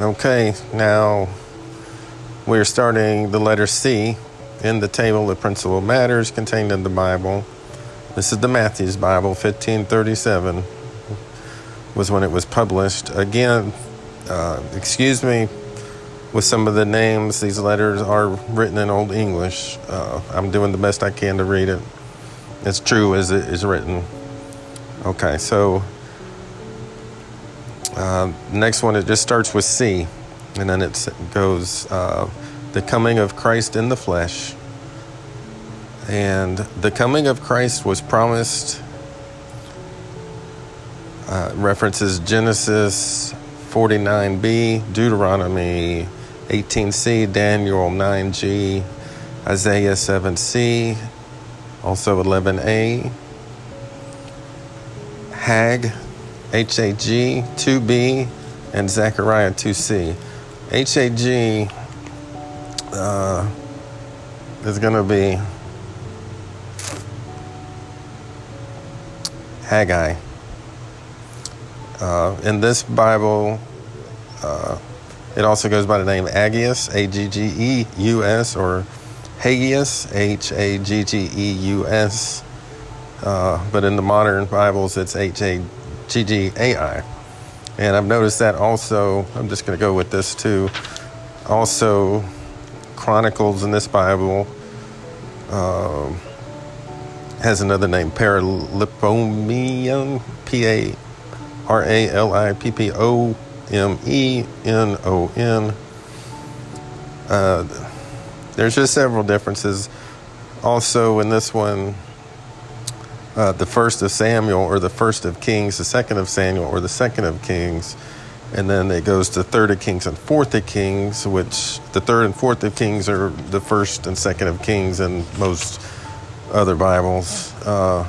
Okay, now we're starting the letter C in the table of principal matters contained in the Bible. This is the Matthew's Bible, 1537 was when it was published. Again, uh, excuse me with some of the names. These letters are written in Old English. Uh, I'm doing the best I can to read it. It's true as it is written. Okay, so uh, next one, it just starts with C, and then it goes uh, the coming of Christ in the flesh. And the coming of Christ was promised, uh, references Genesis 49b, Deuteronomy 18c, Daniel 9g, Isaiah 7c, also 11a, Hag, HAG 2b, and Zechariah 2c. HAG uh, is going to be Haggai. Uh, in this Bible, uh, it also goes by the name Aggeus, A G G E U S, or Haggeus, H A G G E U S. Uh, but in the modern Bibles, it's H A G G A I. And I've noticed that also, I'm just going to go with this too. Also, Chronicles in this Bible uh, has another name, Paralipomenon, P A R A L I P P O M E N O N. Uh, there's just several differences. Also, in this one, uh, the first of Samuel or the first of Kings, the second of Samuel or the second of Kings, and then it goes to third of Kings and fourth of Kings, which the third and fourth of Kings are the first and second of Kings in most other Bibles. Uh,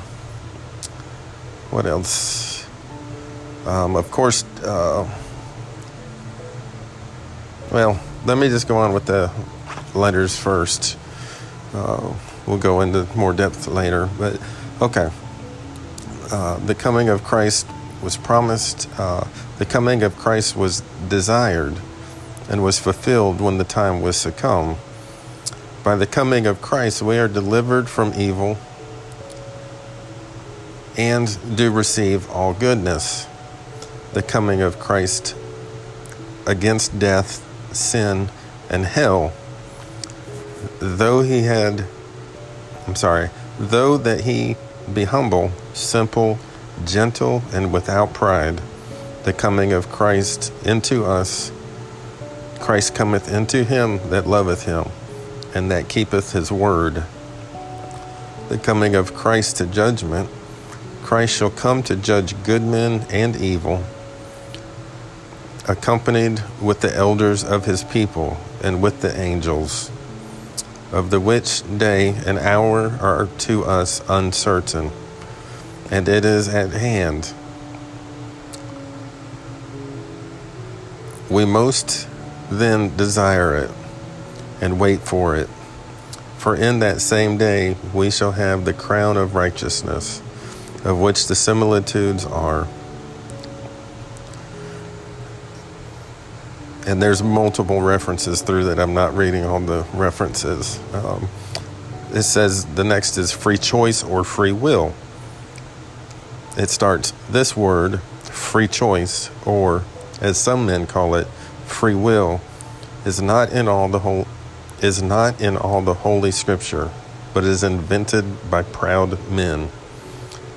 what else? Um, of course, uh, well, let me just go on with the letters first. Uh, we'll go into more depth later. But okay, uh, the coming of Christ was promised. Uh, the coming of Christ was desired and was fulfilled when the time was to come. By the coming of Christ, we are delivered from evil and do receive all goodness the coming of Christ against death, sin, and hell. Though he had, I'm sorry, though that he be humble, simple, gentle, and without pride, the coming of Christ into us, Christ cometh into him that loveth him, and that keepeth his word. The coming of Christ to judgment, Christ shall come to judge good men and evil accompanied with the elders of his people and with the angels, of the which day and hour are to us uncertain, and it is at hand. We most then desire it and wait for it. For in that same day we shall have the crown of righteousness, of which the similitudes are. And there's multiple references through that. I'm not reading all the references. Um, it says the next is free choice or free will. It starts this word, free choice, or as some men call it, free will, is not in all the whole is not in all the holy scripture, but is invented by proud men,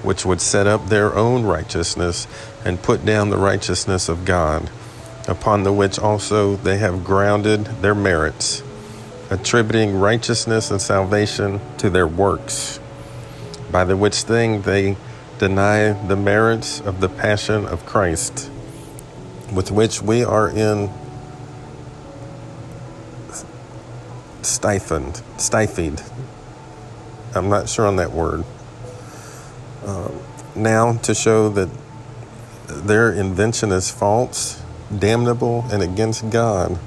which would set up their own righteousness and put down the righteousness of God upon the which also they have grounded their merits, attributing righteousness and salvation to their works, by the which thing they deny the merits of the passion of Christ, with which we are in stifled, stifled. I'm not sure on that word. Uh, now to show that their invention is false damnable, and against God.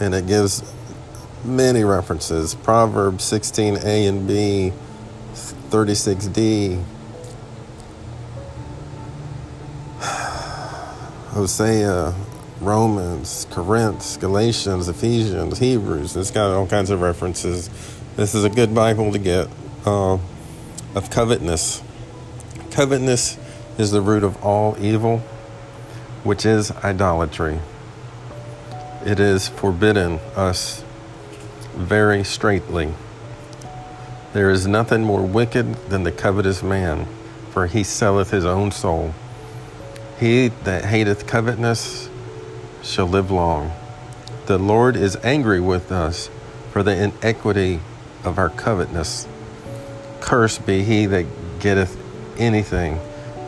And it gives many references Proverbs 16a and b, 36d, Hosea, Romans, Corinth, Galatians, Ephesians, Hebrews. It's got all kinds of references. This is a good Bible to get uh, of covetousness. Covetousness is the root of all evil, which is idolatry. It is forbidden us very straightly. There is nothing more wicked than the covetous man, for he selleth his own soul. He that hateth covetousness shall live long. The Lord is angry with us for the iniquity of our covetousness. Cursed be he that getteth anything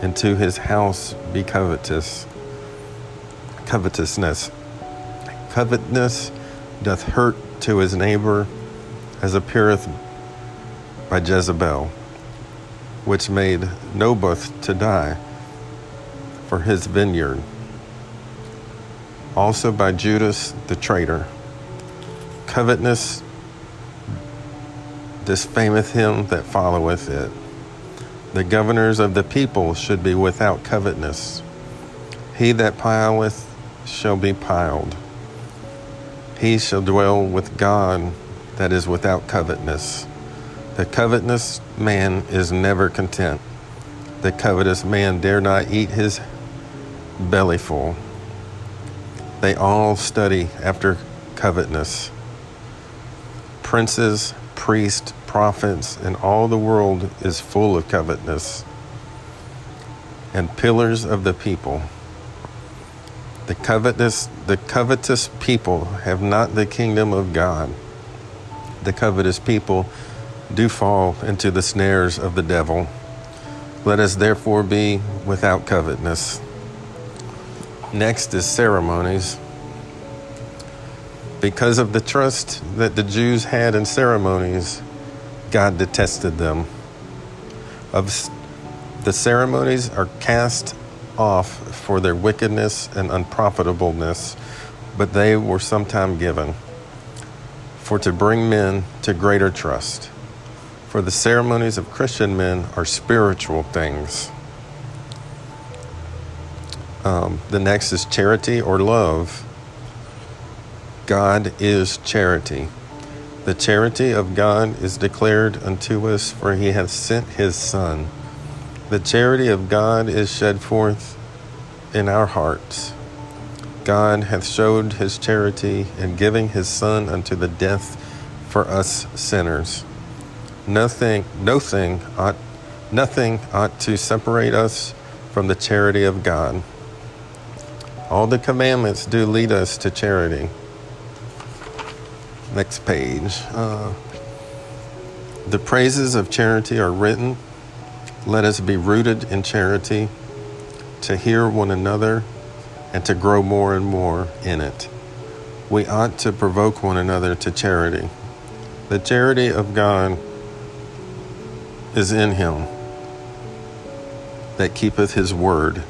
into his house be covetous. Covetousness. Covetousness doth hurt to his neighbor as appeareth by Jezebel, which made Naboth to die for his vineyard. Also by Judas the traitor. Covetousness disfameth him that followeth it. The governors of the people should be without covetousness. He that pileth shall be piled. He shall dwell with God that is without covetousness. The covetous man is never content. The covetous man dare not eat his belly full. They all study after covetousness. Princes, priests, prophets, and all the world is full of covetousness. And pillars of the people. The covetous, the covetous people have not the kingdom of God. The covetous people do fall into the snares of the devil. Let us therefore be without covetousness. Next is ceremonies. Because of the trust that the Jews had in ceremonies, God detested them. Of the ceremonies are cast off for their wickedness and unprofitableness, but they were sometime given for to bring men to greater trust. For the ceremonies of Christian men are spiritual things. Um, the next is charity or love. God is charity. The charity of God is declared unto us, for he hath sent his Son. The charity of God is shed forth in our hearts. God hath showed his charity in giving his Son unto the death for us sinners. Nothing, no thing ought, nothing ought to separate us from the charity of God. All the commandments do lead us to charity. Next page. Uh, the praises of charity are written. Let us be rooted in charity, to hear one another, and to grow more and more in it. We ought to provoke one another to charity. The charity of God is in him that keepeth his word,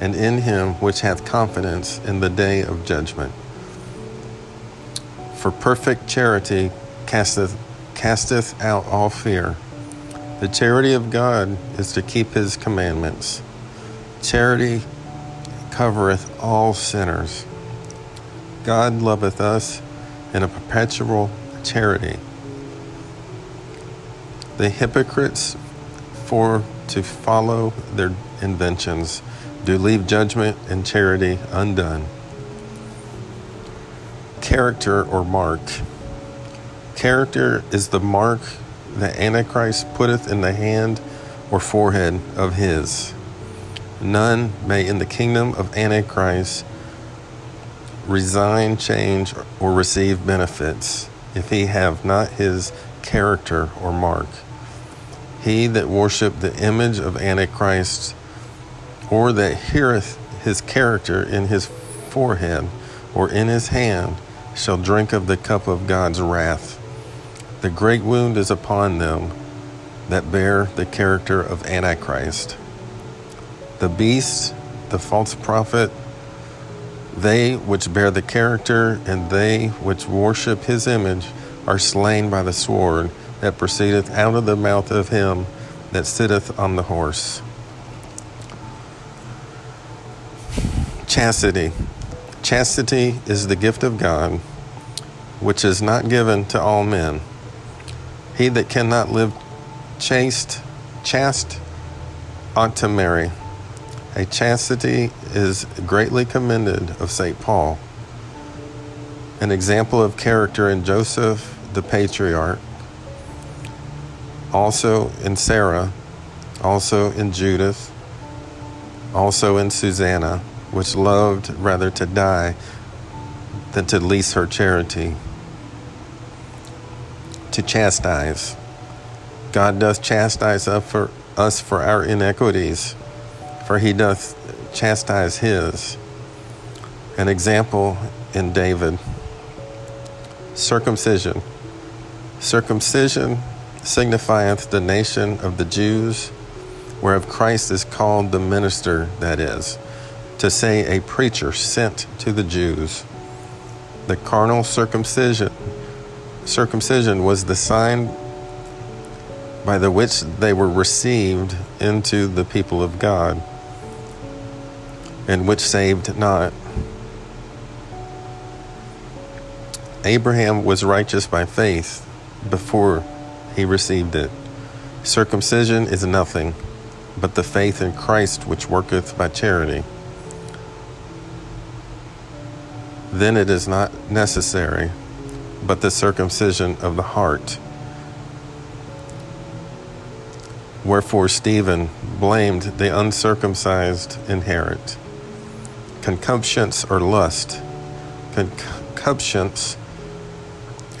and in him which hath confidence in the day of judgment. For perfect charity casteth, casteth out all fear. The charity of God is to keep his commandments. Charity covereth all sinners. God loveth us in a perpetual charity the hypocrites, for to follow their inventions, do leave judgment and charity undone. Character or mark. Character is the mark that Antichrist putteth in the hand or forehead of his. None may in the kingdom of Antichrist resign, change, or receive benefits if he have not his character or mark. He that worship the image of Antichrist, or that heareth his character in his forehead or in his hand, shall drink of the cup of God's wrath. The great wound is upon them that bear the character of Antichrist. The beast, the false prophet, they which bear the character, and they which worship his image are slain by the sword that proceedeth out of the mouth of him that sitteth on the horse. Chastity. Chastity is the gift of God, which is not given to all men. He that cannot live chaste, chaste, ought to marry. A chastity is greatly commended of St. Paul. An example of character in Joseph the patriarch, also in Sarah, also in Judith, also in Susanna, which loved rather to die than to lease her charity. To chastise. God doth chastise us for, us for our iniquities, for he doth chastise his. An example in David. Circumcision. Circumcision signifieth the nation of the Jews, whereof Christ is called the minister, that is, to say a preacher sent to the Jews. The carnal circumcision circumcision was the sign by the which they were received into the people of God, and which saved not. Abraham was righteous by faith before he received it. Circumcision is nothing but the faith in Christ which worketh by charity. Then it is not necessary, but the circumcision of the heart. Wherefore Stephen blamed the uncircumcised inherit. Concupiscence or lust. Concupiscence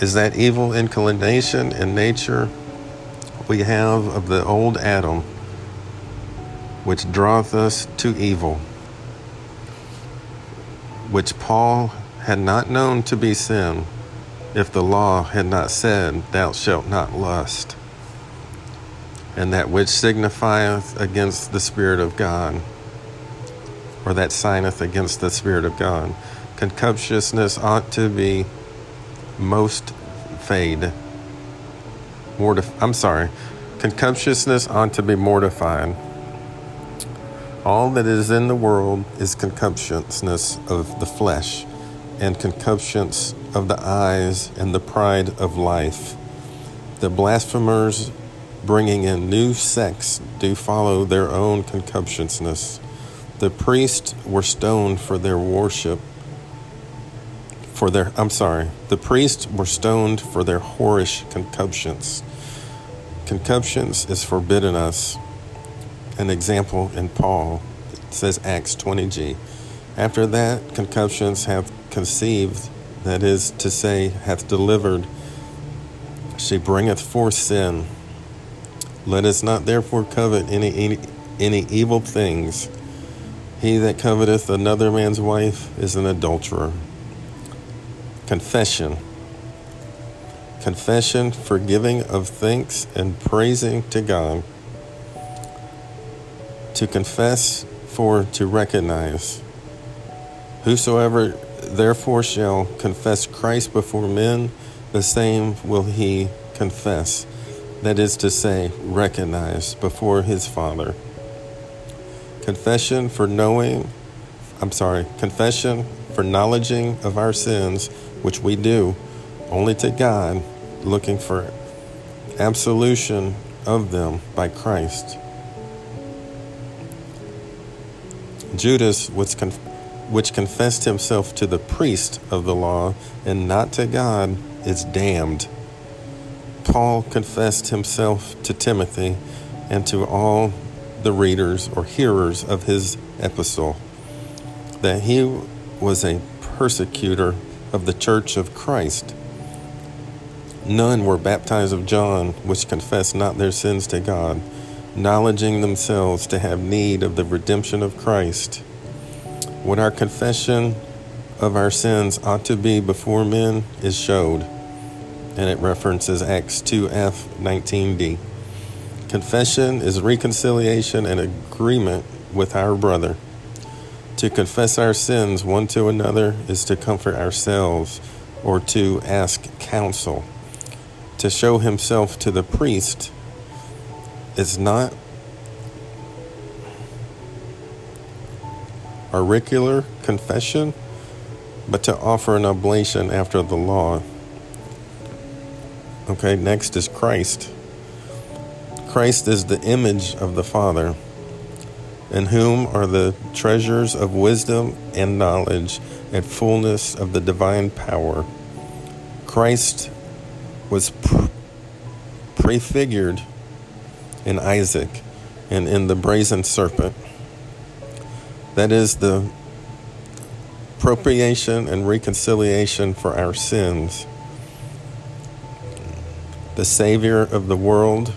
is that evil inclination in nature we have of the old Adam, which draweth us to evil, which Paul had not known to be sin, if the law had not said, Thou shalt not lust, and that which signifieth against the Spirit of God, or that signeth against the Spirit of God. Concupiscence ought to be most fade. Mortif- I'm sorry. Concupiscence ought to be mortified. All that is in the world is concupiscence of the flesh, and concupiscence of the eyes, and the pride of life. The blasphemers bringing in new sects do follow their own concupiscence. The priests were stoned for their worship for their I'm sorry, the priests were stoned for their whorish concupiscence. Concupiscence is forbidden us. An example in Paul it says Acts 20g. After that, concupiscence hath conceived, that is to say, hath delivered. She bringeth forth sin. Let us not therefore covet any, any, any evil things. He that coveteth another man's wife is an adulterer. Confession. Confession, forgiving of thanks and praising to God. To confess, for to recognize. Whosoever therefore shall confess Christ before men, the same will he confess. That is to say, recognize before his Father. Confession for knowing, I'm sorry, confession for knowledging of our sins which we do only to God, looking for absolution of them by Christ. Judas, which, conf- which confessed himself to the priest of the law and not to God, is damned. Paul confessed himself to Timothy and to all the readers or hearers of his epistle that he was a persecutor of the church of Christ. None were baptized of John, which confessed not their sins to God, acknowledging themselves to have need of the redemption of Christ. What our confession of our sins ought to be before men is showed, and it references Acts 2f 19d. Confession is reconciliation and agreement with our brother. To confess our sins one to another is to comfort ourselves or to ask counsel. To show himself to the priest is not auricular confession, but to offer an oblation after the law. Okay, next is Christ. Christ is the image of the Father, in whom are the treasures of wisdom and knowledge and fullness of the divine power. Christ was prefigured in Isaac and in the brazen serpent. That is the propitiation and reconciliation for our sins. The Savior of the world,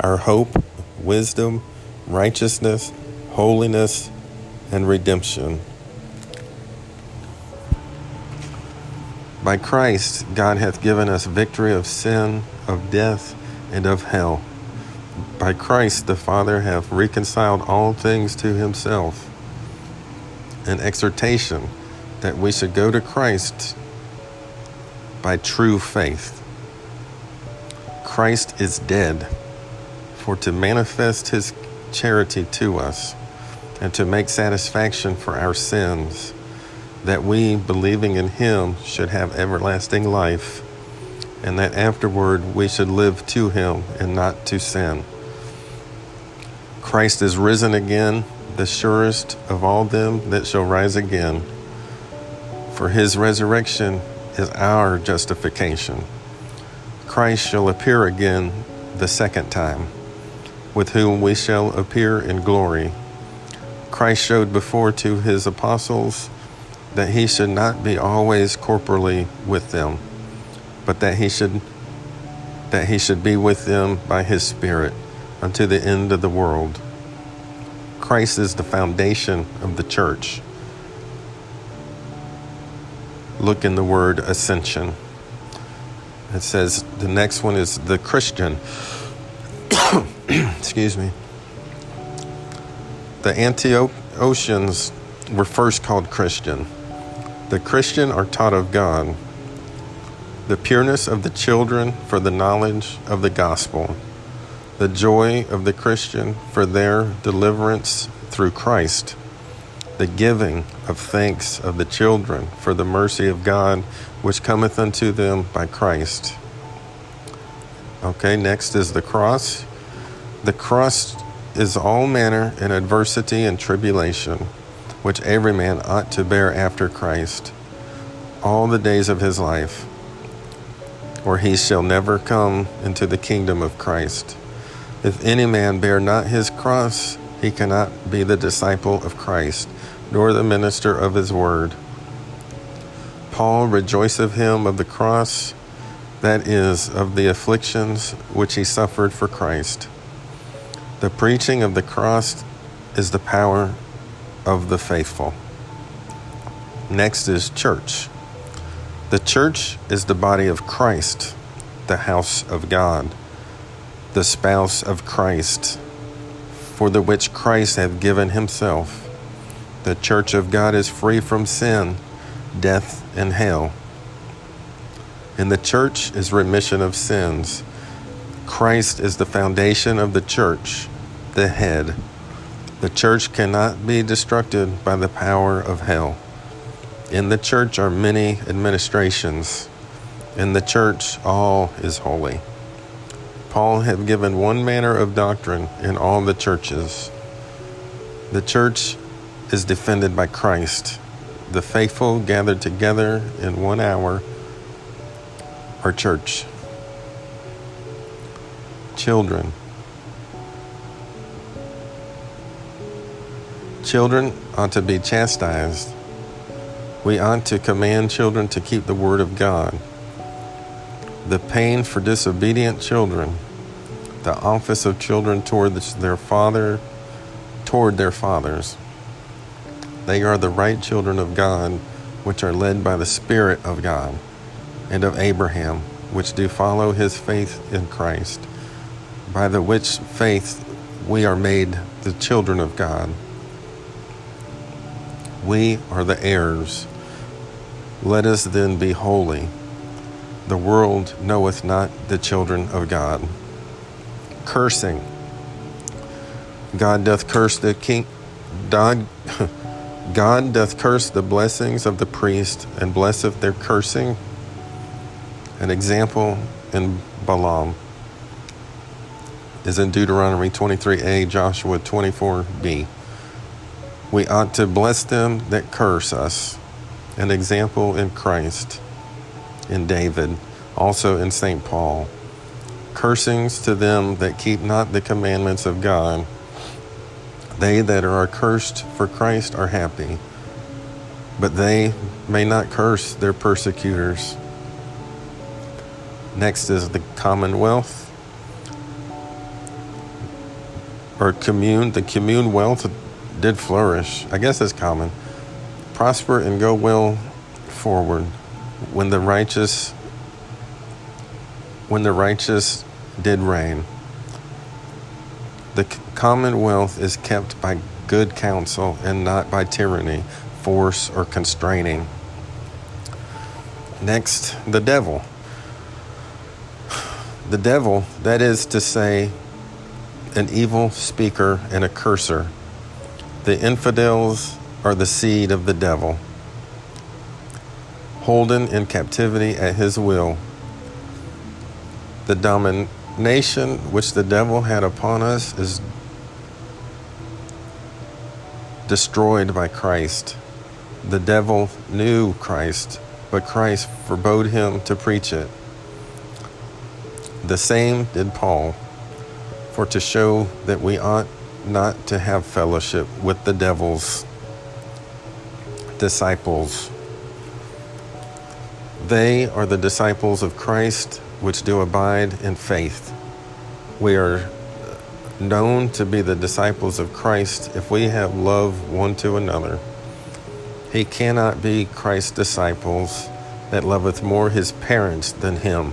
our hope, wisdom, righteousness, holiness, and redemption. By Christ, God hath given us victory of sin, of death, and of hell. By Christ, the Father hath reconciled all things to himself. An exhortation that we should go to Christ by true faith. Christ is dead for to manifest his charity to us and to make satisfaction for our sins that we, believing in him, should have everlasting life, and that afterward we should live to him and not to sin. Christ is risen again, the surest of all them that shall rise again. For his resurrection is our justification. Christ shall appear again the second time, with whom we shall appear in glory. Christ showed before to his apostles that he should not be always corporally with them, but that he should that he should be with them by his spirit unto the end of the world. Christ is the foundation of the church. Look in the word ascension. It says the next one is the Christian. Excuse me. The Antiochians were first called Christian. The Christian are taught of God, the pureness of the children for the knowledge of the gospel, the joy of the Christian for their deliverance through Christ, the giving of thanks of the children for the mercy of God which cometh unto them by Christ. Okay, next is the cross. The cross is all manner in adversity and tribulation which every man ought to bear after Christ all the days of his life, or he shall never come into the kingdom of Christ. If any man bear not his cross, he cannot be the disciple of Christ, nor the minister of his word. Paul rejoiceth him of the cross, that is, of the afflictions which he suffered for Christ. The preaching of the cross is the power of the faithful. Next is church. The church is the body of Christ, the house of God, the spouse of Christ, for the which Christ hath given himself. The church of God is free from sin, death, and hell. In the church is remission of sins. Christ is the foundation of the church, the head. The church cannot be destructed by the power of hell. In the church are many administrations. In the church, all is holy. Paul hath given one manner of doctrine in all the churches. The church is defended by Christ. The faithful gathered together in one hour are church. Children, Children ought to be chastised. We ought to command children to keep the word of God. The pain for disobedient children, the office of children toward their father, toward their fathers. They are the right children of God, which are led by the Spirit of God and of Abraham, which do follow his faith in Christ, by the which faith we are made the children of God. We are the heirs. Let us then be holy. The world knoweth not the children of God. Cursing. God doth curse the king God, God doth curse the blessings of the priest and blesseth their cursing. An example in Balaam is in Deuteronomy 23a, Joshua 24b. We ought to bless them that curse us. An example in Christ, in David, also in St. Paul. Cursings to them that keep not the commandments of God. They that are accursed for Christ are happy, but they may not curse their persecutors. Next is the commonwealth or commune. The commune wealth did flourish. I guess it's common. Prosper and go well forward when the righteous when the righteous did reign. The commonwealth is kept by good counsel and not by tyranny, force, or constraining. Next, the devil. The devil, that is to say, an evil speaker and a curser. The infidels are the seed of the devil, holden in captivity at his will. The domination which the devil had upon us is destroyed by Christ. The devil knew Christ, but Christ forbade him to preach it. The same did Paul, for to show that we ought not to have fellowship with the devil's disciples. They are the disciples of Christ which do abide in faith. We are known to be the disciples of Christ if we have love one to another. He cannot be Christ's disciples that loveth more his parents than him.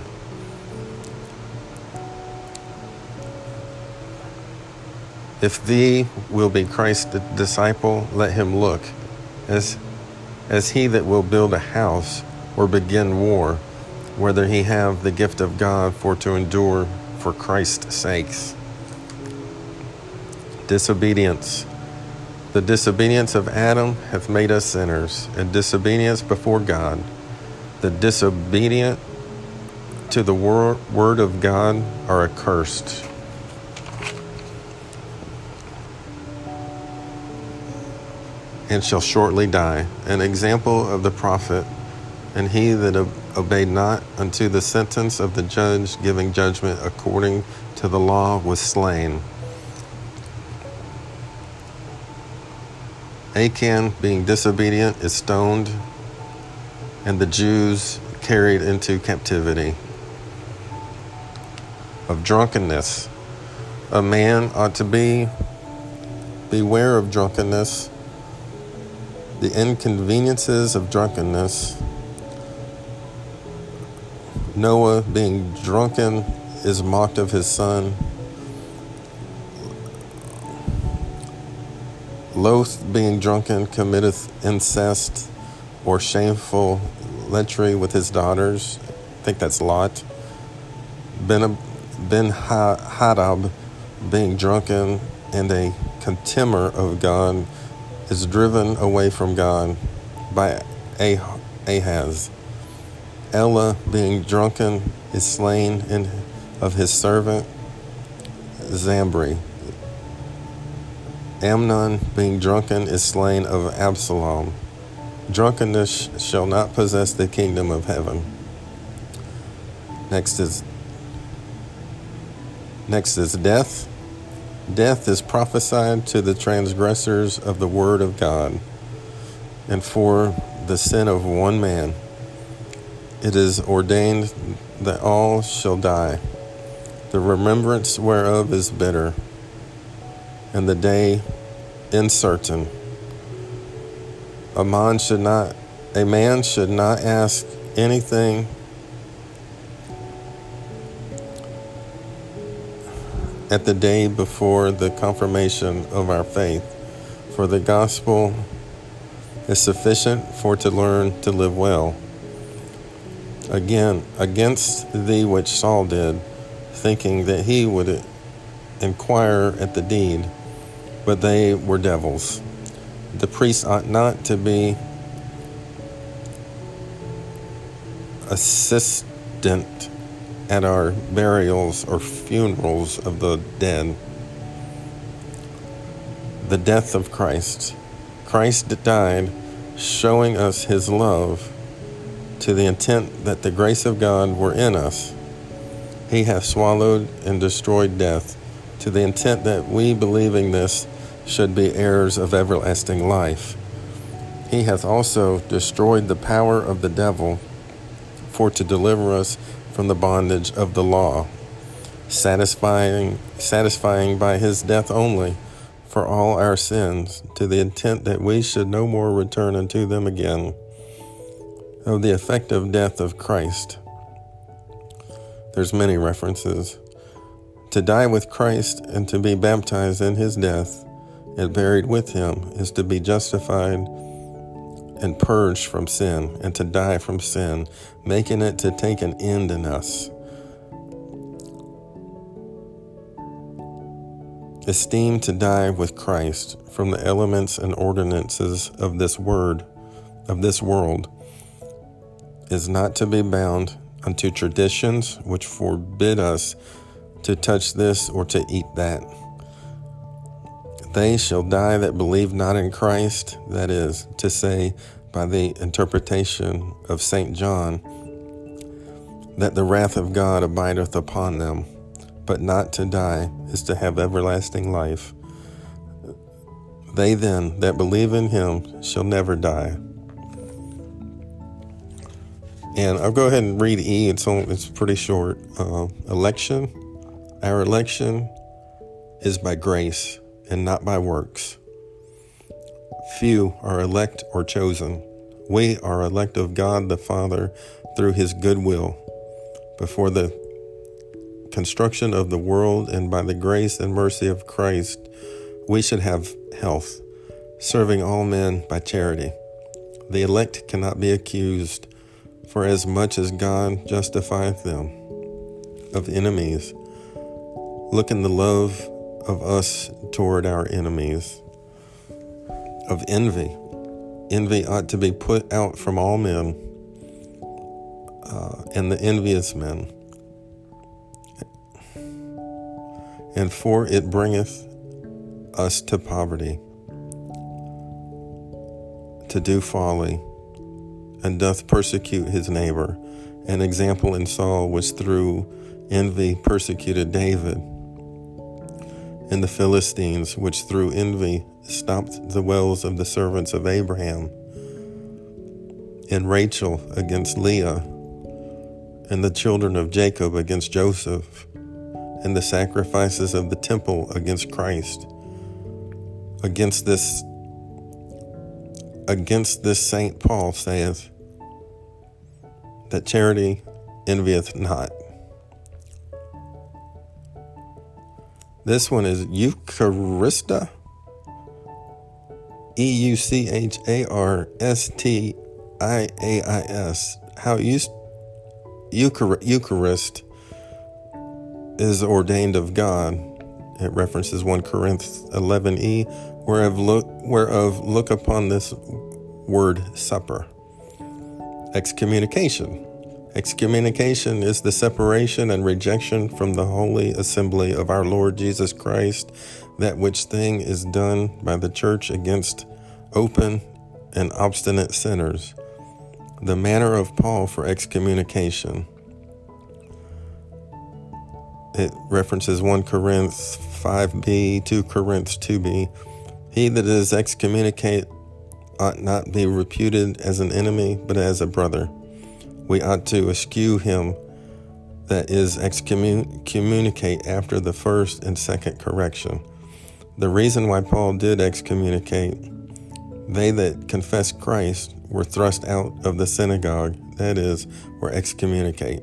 If thee will be Christ's disciple, let him look as, as he that will build a house or begin war, whether he have the gift of God for to endure for Christ's sakes. Disobedience. The disobedience of Adam hath made us sinners, and disobedience before God. The disobedient to the wor- word of God are accursed. And shall shortly die. An example of the prophet, and he that obeyed not unto the sentence of the judge giving judgment according to the law was slain. Achan, being disobedient, is stoned, and the Jews carried into captivity. Of drunkenness, a man ought to be beware of drunkenness the inconveniences of drunkenness. Noah, being drunken, is mocked of his son. Loth, being drunken, committeth incest or shameful lechery with his daughters. I think that's Lot. Ben, ben Hadad, being drunken and a contemner of God, is driven away from God by ah-, Ahaz. Ella, being drunken, is slain in, of his servant Zambri. Amnon, being drunken, is slain of Absalom. Drunkenness shall not possess the kingdom of heaven. Next is next is death. Death is prophesied to the transgressors of the word of God, and for the sin of one man. It is ordained that all shall die, the remembrance whereof is bitter, and the day uncertain. A man should not a man should not ask anything at the day before the confirmation of our faith, for the gospel is sufficient for to learn to live well. Again, against thee which Saul did, thinking that he would inquire at the deed, but they were devils. the priest ought not to be assistant at our burials or funerals of the dead. The death of Christ. Christ died showing us his love to the intent that the grace of God were in us. He hath swallowed and destroyed death to the intent that we, believing this, should be heirs of everlasting life. He hath also destroyed the power of the devil for to deliver us from the bondage of the law, satisfying satisfying by his death only for all our sins, to the intent that we should no more return unto them again. Of the effective death of Christ. There's many references. To die with Christ and to be baptized in his death and buried with him is to be justified and purged from sin and to die from sin, making it to take an end in us. Esteem to die with Christ from the elements and ordinances of this word, of this world, is not to be bound unto traditions which forbid us to touch this or to eat that. They shall die that believe not in Christ, that is, to say, by the interpretation of St. John, that the wrath of God abideth upon them but not to die is to have everlasting life. They then that believe in him shall never die. And I'll go ahead and read E. It's it's pretty short. Uh, election. Our election is by grace and not by works. Few are elect or chosen. We are elect of God the Father through his good will before the construction of the world and by the grace and mercy of Christ, we should have health, serving all men by charity. The elect cannot be accused, for as much as God justifieth them of enemies, look in the love of us toward our enemies. Of envy. Envy ought to be put out from all men, uh, and the envious men and for it bringeth us to poverty, to do folly, and doth persecute his neighbor. An example in Saul was through envy persecuted David, and the Philistines, which through envy stopped the wells of the servants of Abraham, and Rachel against Leah, and the children of Jacob against Joseph and the sacrifices of the temple against Christ. Against this against this Saint Paul saith that charity envieth not. This one is Eucharista. E U C H A R S T I A I S. How Eucharist is ordained of God. It references 1 Corinthians 11e, whereof look, whereof look upon this word supper. Excommunication. Excommunication is the separation and rejection from the holy assembly of our Lord Jesus Christ, that which thing is done by the church against open and obstinate sinners. The manner of Paul for excommunication. It references 1 Corinthians 5b, 2 Corinthians 2b. He that is excommunicate ought not be reputed as an enemy, but as a brother. We ought to eschew him that is excommunicate after the first and second correction. The reason why Paul did excommunicate, they that confess Christ were thrust out of the synagogue, that is, were excommunicate.